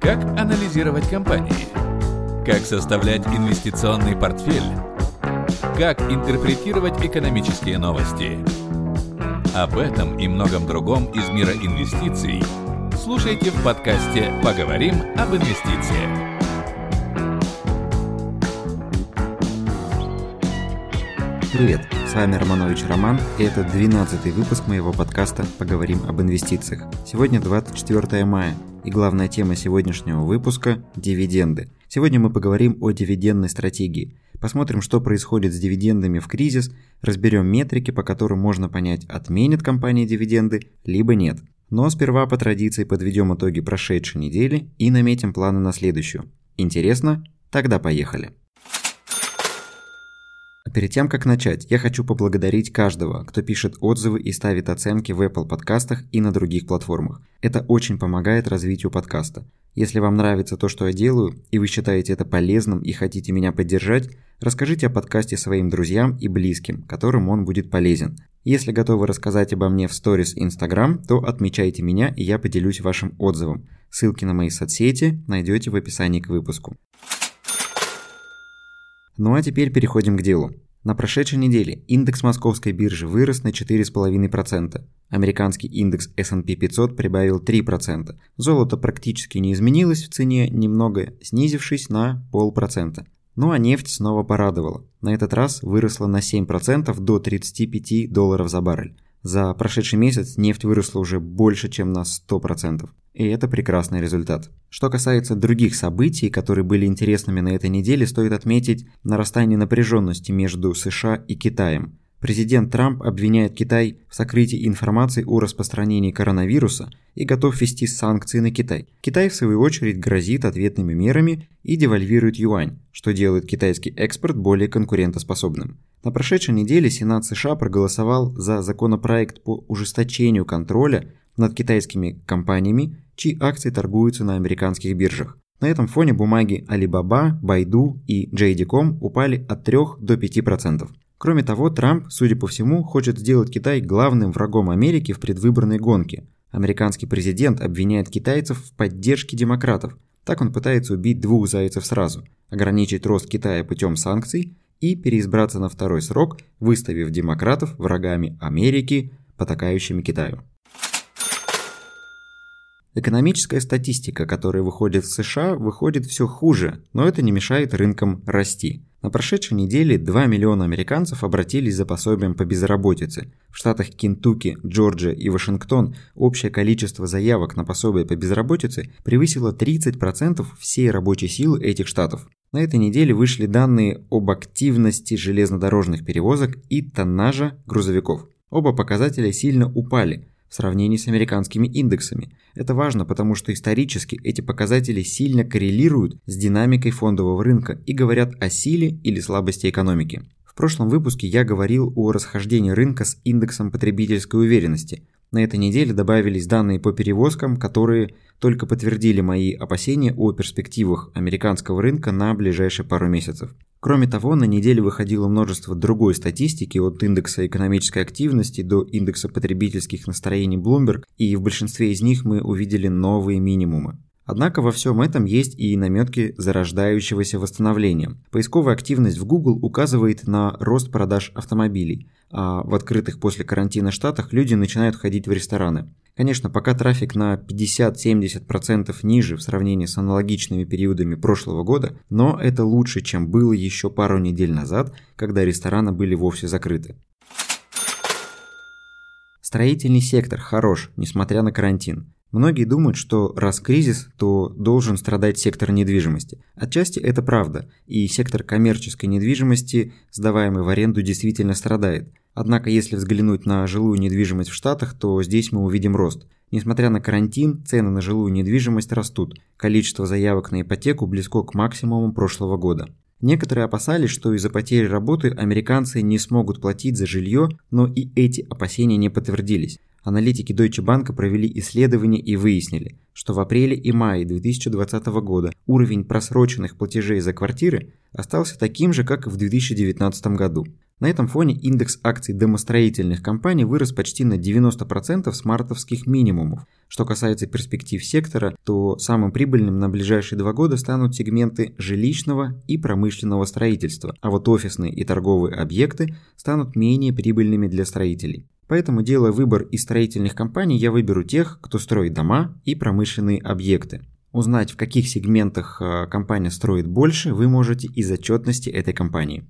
Как анализировать компании? Как составлять инвестиционный портфель? Как интерпретировать экономические новости? Об этом и многом другом из мира инвестиций слушайте в подкасте «Поговорим об инвестициях». Привет, вами Романович Роман, и это 12 выпуск моего подкаста «Поговорим об инвестициях». Сегодня 24 мая, и главная тема сегодняшнего выпуска – дивиденды. Сегодня мы поговорим о дивидендной стратегии. Посмотрим, что происходит с дивидендами в кризис, разберем метрики, по которым можно понять, отменит компания дивиденды, либо нет. Но сперва по традиции подведем итоги прошедшей недели и наметим планы на следующую. Интересно? Тогда поехали. Перед тем, как начать, я хочу поблагодарить каждого, кто пишет отзывы и ставит оценки в Apple подкастах и на других платформах. Это очень помогает развитию подкаста. Если вам нравится то, что я делаю, и вы считаете это полезным и хотите меня поддержать, расскажите о подкасте своим друзьям и близким, которым он будет полезен. Если готовы рассказать обо мне в сторис Instagram, то отмечайте меня, и я поделюсь вашим отзывом. Ссылки на мои соцсети найдете в описании к выпуску. Ну а теперь переходим к делу. На прошедшей неделе индекс московской биржи вырос на 4,5%. Американский индекс S&P 500 прибавил 3%. Золото практически не изменилось в цене, немного снизившись на полпроцента. Ну а нефть снова порадовала. На этот раз выросла на 7% до 35 долларов за баррель. За прошедший месяц нефть выросла уже больше, чем на 100%. И это прекрасный результат. Что касается других событий, которые были интересными на этой неделе, стоит отметить нарастание напряженности между США и Китаем. Президент Трамп обвиняет Китай в сокрытии информации о распространении коронавируса и готов ввести санкции на Китай. Китай, в свою очередь, грозит ответными мерами и девальвирует юань, что делает китайский экспорт более конкурентоспособным. На прошедшей неделе Сенат США проголосовал за законопроект по ужесточению контроля над китайскими компаниями, чьи акции торгуются на американских биржах. На этом фоне бумаги Alibaba, Baidu и JD.com упали от 3 до 5%. Кроме того, Трамп, судя по всему, хочет сделать Китай главным врагом Америки в предвыборной гонке. Американский президент обвиняет китайцев в поддержке демократов. Так он пытается убить двух зайцев сразу – ограничить рост Китая путем санкций и переизбраться на второй срок, выставив демократов врагами Америки, потакающими Китаю. Экономическая статистика, которая выходит в США, выходит все хуже, но это не мешает рынкам расти. На прошедшей неделе 2 миллиона американцев обратились за пособием по безработице. В штатах Кентукки, Джорджия и Вашингтон общее количество заявок на пособие по безработице превысило 30% всей рабочей силы этих штатов. На этой неделе вышли данные об активности железнодорожных перевозок и тоннажа грузовиков. Оба показателя сильно упали – в сравнении с американскими индексами. Это важно, потому что исторически эти показатели сильно коррелируют с динамикой фондового рынка и говорят о силе или слабости экономики. В прошлом выпуске я говорил о расхождении рынка с индексом потребительской уверенности. На этой неделе добавились данные по перевозкам, которые только подтвердили мои опасения о перспективах американского рынка на ближайшие пару месяцев. Кроме того, на неделе выходило множество другой статистики от индекса экономической активности до индекса потребительских настроений Bloomberg, и в большинстве из них мы увидели новые минимумы. Однако во всем этом есть и наметки зарождающегося восстановления. Поисковая активность в Google указывает на рост продаж автомобилей, а в открытых после карантина штатах люди начинают ходить в рестораны. Конечно, пока трафик на 50-70% ниже в сравнении с аналогичными периодами прошлого года, но это лучше, чем было еще пару недель назад, когда рестораны были вовсе закрыты. Строительный сектор хорош, несмотря на карантин. Многие думают, что раз кризис, то должен страдать сектор недвижимости. Отчасти это правда, и сектор коммерческой недвижимости, сдаваемый в аренду, действительно страдает. Однако, если взглянуть на жилую недвижимость в Штатах, то здесь мы увидим рост. Несмотря на карантин, цены на жилую недвижимость растут. Количество заявок на ипотеку близко к максимуму прошлого года. Некоторые опасались, что из-за потери работы американцы не смогут платить за жилье, но и эти опасения не подтвердились. Аналитики Deutsche Bank провели исследование и выяснили, что в апреле и мае 2020 года уровень просроченных платежей за квартиры остался таким же, как и в 2019 году. На этом фоне индекс акций домостроительных компаний вырос почти на 90% с мартовских минимумов. Что касается перспектив сектора, то самым прибыльным на ближайшие два года станут сегменты жилищного и промышленного строительства, а вот офисные и торговые объекты станут менее прибыльными для строителей. Поэтому, делая выбор из строительных компаний, я выберу тех, кто строит дома и промышленные объекты. Узнать, в каких сегментах э, компания строит больше, вы можете из отчетности этой компании.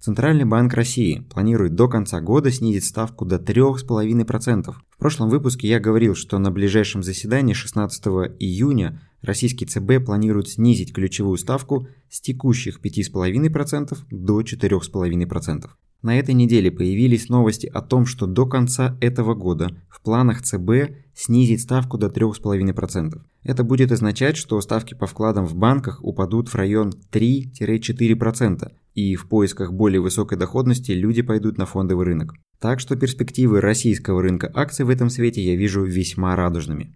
Центральный банк России планирует до конца года снизить ставку до 3,5%. В прошлом выпуске я говорил, что на ближайшем заседании 16 июня российский ЦБ планирует снизить ключевую ставку с текущих 5,5% до 4,5%. На этой неделе появились новости о том, что до конца этого года в планах ЦБ снизить ставку до 3,5%. Это будет означать, что ставки по вкладам в банках упадут в район 3-4%, и в поисках более высокой доходности люди пойдут на фондовый рынок. Так что перспективы российского рынка акций в этом свете я вижу весьма радужными.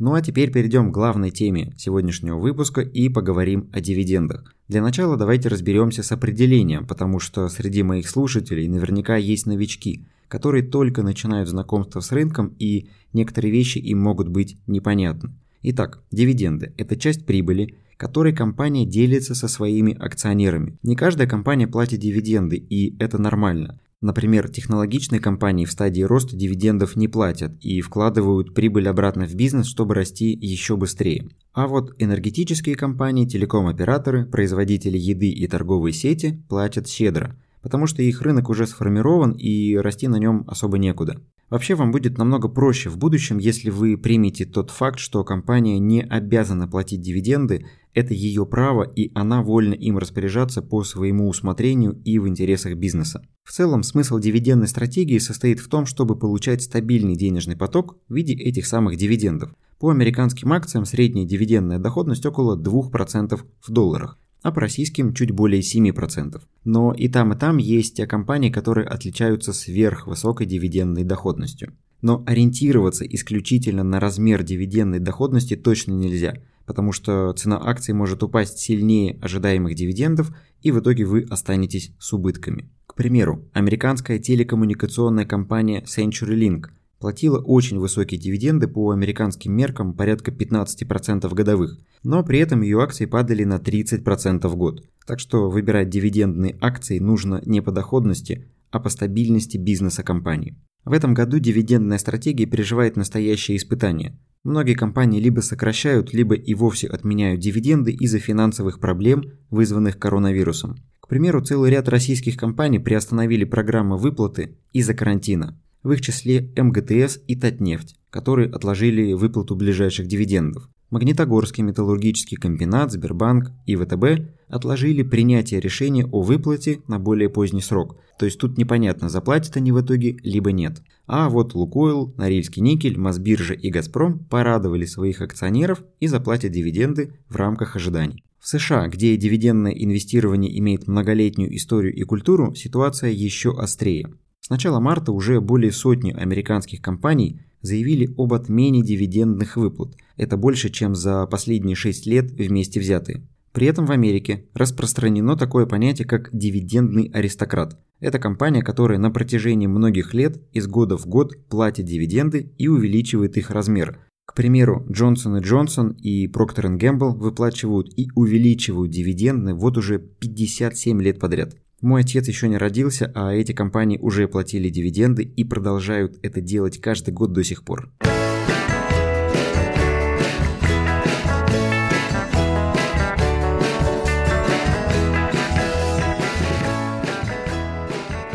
Ну а теперь перейдем к главной теме сегодняшнего выпуска и поговорим о дивидендах. Для начала давайте разберемся с определением, потому что среди моих слушателей наверняка есть новички, которые только начинают знакомство с рынком и некоторые вещи им могут быть непонятны. Итак, дивиденды – это часть прибыли, которой компания делится со своими акционерами. Не каждая компания платит дивиденды, и это нормально. Например, технологичные компании в стадии роста дивидендов не платят и вкладывают прибыль обратно в бизнес, чтобы расти еще быстрее. А вот энергетические компании, телеком-операторы, производители еды и торговые сети платят щедро, потому что их рынок уже сформирован и расти на нем особо некуда. Вообще вам будет намного проще в будущем, если вы примете тот факт, что компания не обязана платить дивиденды, это ее право и она вольна им распоряжаться по своему усмотрению и в интересах бизнеса. В целом смысл дивидендной стратегии состоит в том, чтобы получать стабильный денежный поток в виде этих самых дивидендов. По американским акциям средняя дивидендная доходность около 2% в долларах а по российским чуть более 7%. Но и там, и там есть компании, которые отличаются сверхвысокой дивидендной доходностью. Но ориентироваться исключительно на размер дивидендной доходности точно нельзя, потому что цена акций может упасть сильнее ожидаемых дивидендов, и в итоге вы останетесь с убытками. К примеру, американская телекоммуникационная компания CenturyLink – платила очень высокие дивиденды по американским меркам порядка 15% годовых, но при этом ее акции падали на 30% в год. Так что выбирать дивидендные акции нужно не по доходности, а по стабильности бизнеса компании. В этом году дивидендная стратегия переживает настоящее испытание. Многие компании либо сокращают, либо и вовсе отменяют дивиденды из-за финансовых проблем, вызванных коронавирусом. К примеру, целый ряд российских компаний приостановили программы выплаты из-за карантина в их числе МГТС и Татнефть, которые отложили выплату ближайших дивидендов. Магнитогорский металлургический комбинат, Сбербанк и ВТБ отложили принятие решения о выплате на более поздний срок. То есть тут непонятно, заплатят они в итоге, либо нет. А вот Лукойл, Норильский никель, Мосбиржа и Газпром порадовали своих акционеров и заплатят дивиденды в рамках ожиданий. В США, где дивидендное инвестирование имеет многолетнюю историю и культуру, ситуация еще острее. С начала марта уже более сотни американских компаний заявили об отмене дивидендных выплат. Это больше, чем за последние 6 лет вместе взятые. При этом в Америке распространено такое понятие, как дивидендный аристократ. Это компания, которая на протяжении многих лет из года в год платит дивиденды и увеличивает их размер. К примеру, Johnson Johnson и Procter Gamble выплачивают и увеличивают дивиденды вот уже 57 лет подряд. Мой отец еще не родился, а эти компании уже платили дивиденды и продолжают это делать каждый год до сих пор.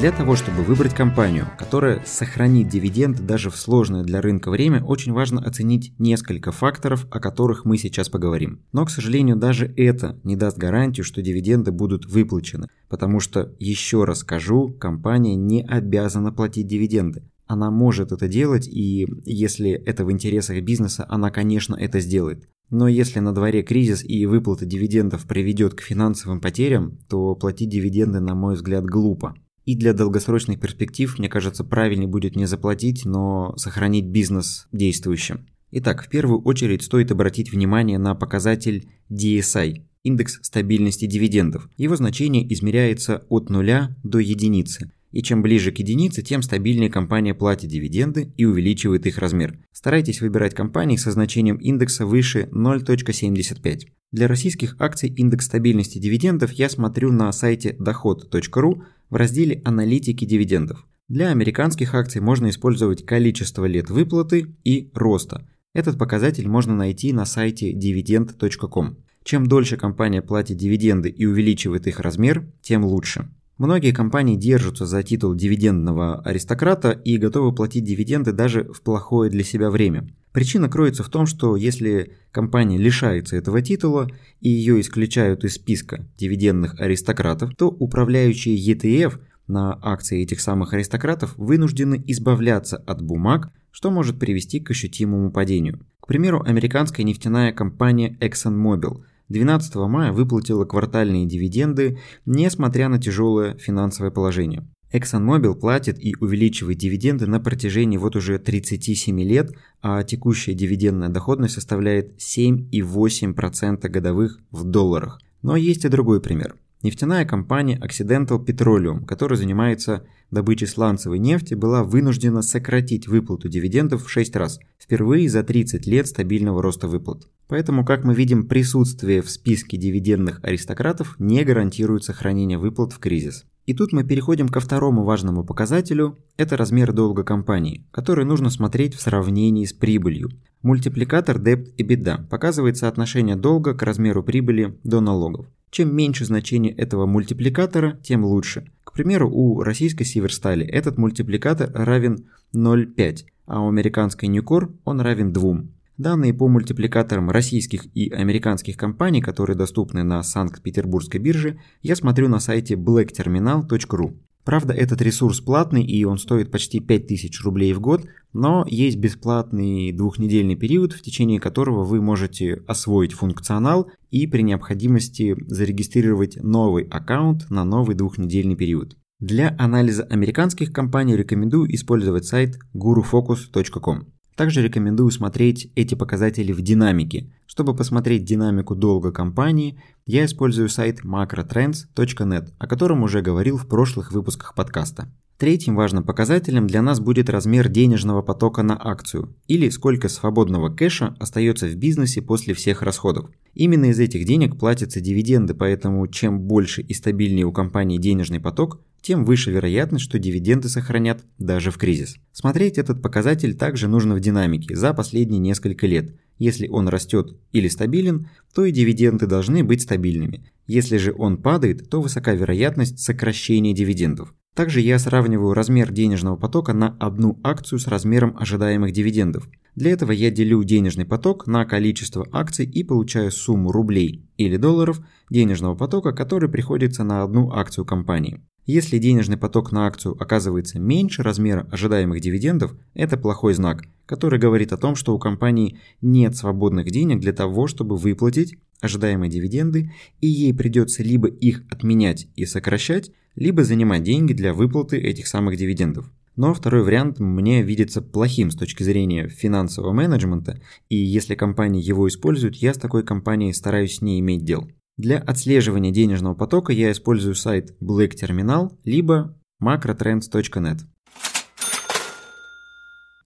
Для того, чтобы выбрать компанию, которая сохранит дивиденды даже в сложное для рынка время, очень важно оценить несколько факторов, о которых мы сейчас поговорим. Но, к сожалению, даже это не даст гарантию, что дивиденды будут выплачены, потому что, еще раз скажу, компания не обязана платить дивиденды. Она может это делать, и если это в интересах бизнеса, она, конечно, это сделает. Но если на дворе кризис и выплата дивидендов приведет к финансовым потерям, то платить дивиденды, на мой взгляд, глупо. И для долгосрочных перспектив, мне кажется, правильнее будет не заплатить, но сохранить бизнес действующим. Итак, в первую очередь стоит обратить внимание на показатель DSI – индекс стабильности дивидендов. Его значение измеряется от нуля до единицы. И чем ближе к единице, тем стабильнее компания платит дивиденды и увеличивает их размер. Старайтесь выбирать компании со значением индекса выше 0.75. Для российских акций индекс стабильности дивидендов я смотрю на сайте доход.ру в разделе «Аналитики дивидендов». Для американских акций можно использовать количество лет выплаты и роста. Этот показатель можно найти на сайте dividend.com. Чем дольше компания платит дивиденды и увеличивает их размер, тем лучше. Многие компании держатся за титул дивидендного аристократа и готовы платить дивиденды даже в плохое для себя время. Причина кроется в том, что если компания лишается этого титула и ее исключают из списка дивидендных аристократов, то управляющие ETF на акции этих самых аристократов вынуждены избавляться от бумаг, что может привести к ощутимому падению. К примеру, американская нефтяная компания ExxonMobil 12 мая выплатила квартальные дивиденды, несмотря на тяжелое финансовое положение. ExxonMobil платит и увеличивает дивиденды на протяжении вот уже 37 лет, а текущая дивидендная доходность составляет 7,8% годовых в долларах. Но есть и другой пример. Нефтяная компания Occidental Petroleum, которая занимается добычей сланцевой нефти, была вынуждена сократить выплату дивидендов в 6 раз, впервые за 30 лет стабильного роста выплат. Поэтому, как мы видим, присутствие в списке дивидендных аристократов не гарантирует сохранение выплат в кризис. И тут мы переходим ко второму важному показателю – это размер долга компании, который нужно смотреть в сравнении с прибылью. Мультипликатор Debt EBITDA показывает соотношение долга к размеру прибыли до налогов. Чем меньше значение этого мультипликатора, тем лучше. К примеру, у российской Северстали этот мультипликатор равен 0,5, а у американской Ньюкор он равен 2. Данные по мультипликаторам российских и американских компаний, которые доступны на Санкт-Петербургской бирже, я смотрю на сайте blackterminal.ru. Правда, этот ресурс платный и он стоит почти 5000 рублей в год, но есть бесплатный двухнедельный период, в течение которого вы можете освоить функционал и при необходимости зарегистрировать новый аккаунт на новый двухнедельный период. Для анализа американских компаний рекомендую использовать сайт gurufocus.com. Также рекомендую смотреть эти показатели в динамике. Чтобы посмотреть динамику долга компании, я использую сайт macrotrends.net, о котором уже говорил в прошлых выпусках подкаста. Третьим важным показателем для нас будет размер денежного потока на акцию, или сколько свободного кэша остается в бизнесе после всех расходов. Именно из этих денег платятся дивиденды, поэтому чем больше и стабильнее у компании денежный поток, тем выше вероятность, что дивиденды сохранят даже в кризис. Смотреть этот показатель также нужно в динамике за последние несколько лет. Если он растет или стабилен, то и дивиденды должны быть стабильными. Если же он падает, то высока вероятность сокращения дивидендов. Также я сравниваю размер денежного потока на одну акцию с размером ожидаемых дивидендов. Для этого я делю денежный поток на количество акций и получаю сумму рублей или долларов денежного потока, который приходится на одну акцию компании. Если денежный поток на акцию оказывается меньше размера ожидаемых дивидендов, это плохой знак, который говорит о том, что у компании нет свободных денег для того, чтобы выплатить ожидаемые дивиденды, и ей придется либо их отменять и сокращать, либо занимать деньги для выплаты этих самых дивидендов. Но второй вариант мне видится плохим с точки зрения финансового менеджмента, и если компания его использует, я с такой компанией стараюсь не иметь дел. Для отслеживания денежного потока я использую сайт Black Terminal либо macrotrends.net.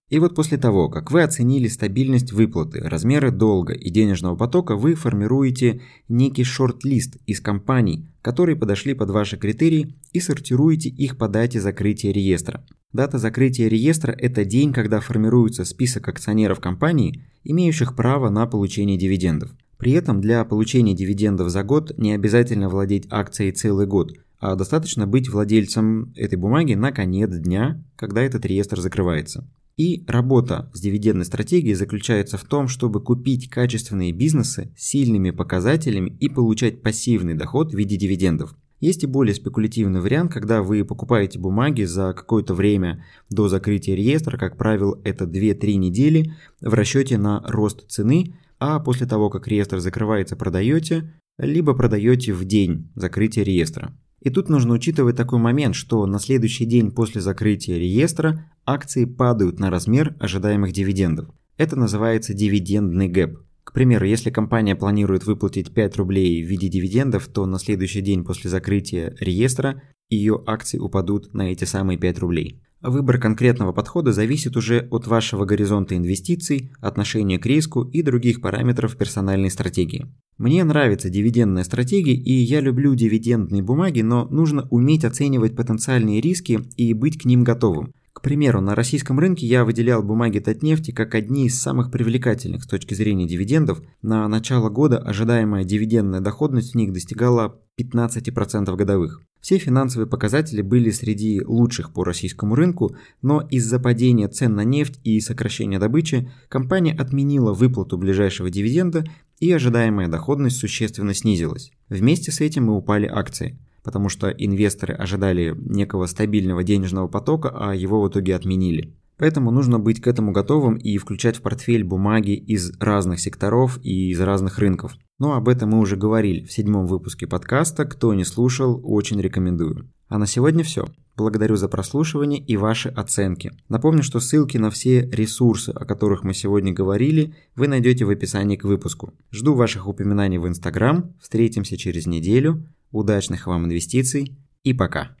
И вот после того, как вы оценили стабильность выплаты, размеры долга и денежного потока, вы формируете некий шорт-лист из компаний, которые подошли под ваши критерии и сортируете их по дате закрытия реестра. Дата закрытия реестра – это день, когда формируется список акционеров компании, имеющих право на получение дивидендов. При этом для получения дивидендов за год не обязательно владеть акцией целый год, а достаточно быть владельцем этой бумаги на конец дня, когда этот реестр закрывается. И работа с дивидендной стратегией заключается в том, чтобы купить качественные бизнесы с сильными показателями и получать пассивный доход в виде дивидендов. Есть и более спекулятивный вариант, когда вы покупаете бумаги за какое-то время до закрытия реестра, как правило, это 2-3 недели, в расчете на рост цены, а после того, как реестр закрывается, продаете, либо продаете в день закрытия реестра. И тут нужно учитывать такой момент, что на следующий день после закрытия реестра акции падают на размер ожидаемых дивидендов. Это называется дивидендный гэп. К примеру, если компания планирует выплатить 5 рублей в виде дивидендов, то на следующий день после закрытия реестра ее акции упадут на эти самые 5 рублей. Выбор конкретного подхода зависит уже от вашего горизонта инвестиций, отношения к риску и других параметров персональной стратегии. Мне нравится дивидендная стратегия и я люблю дивидендные бумаги, но нужно уметь оценивать потенциальные риски и быть к ним готовым. К примеру, на российском рынке я выделял бумаги Татнефти как одни из самых привлекательных с точки зрения дивидендов. На начало года ожидаемая дивидендная доходность в них достигала 15% годовых. Все финансовые показатели были среди лучших по российскому рынку, но из-за падения цен на нефть и сокращения добычи компания отменила выплату ближайшего дивиденда и ожидаемая доходность существенно снизилась. Вместе с этим и упали акции потому что инвесторы ожидали некого стабильного денежного потока, а его в итоге отменили. Поэтому нужно быть к этому готовым и включать в портфель бумаги из разных секторов и из разных рынков. Но об этом мы уже говорили в седьмом выпуске подкаста. Кто не слушал, очень рекомендую. А на сегодня все. Благодарю за прослушивание и ваши оценки. Напомню, что ссылки на все ресурсы, о которых мы сегодня говорили, вы найдете в описании к выпуску. Жду ваших упоминаний в Инстаграм. Встретимся через неделю. Удачных вам инвестиций и пока.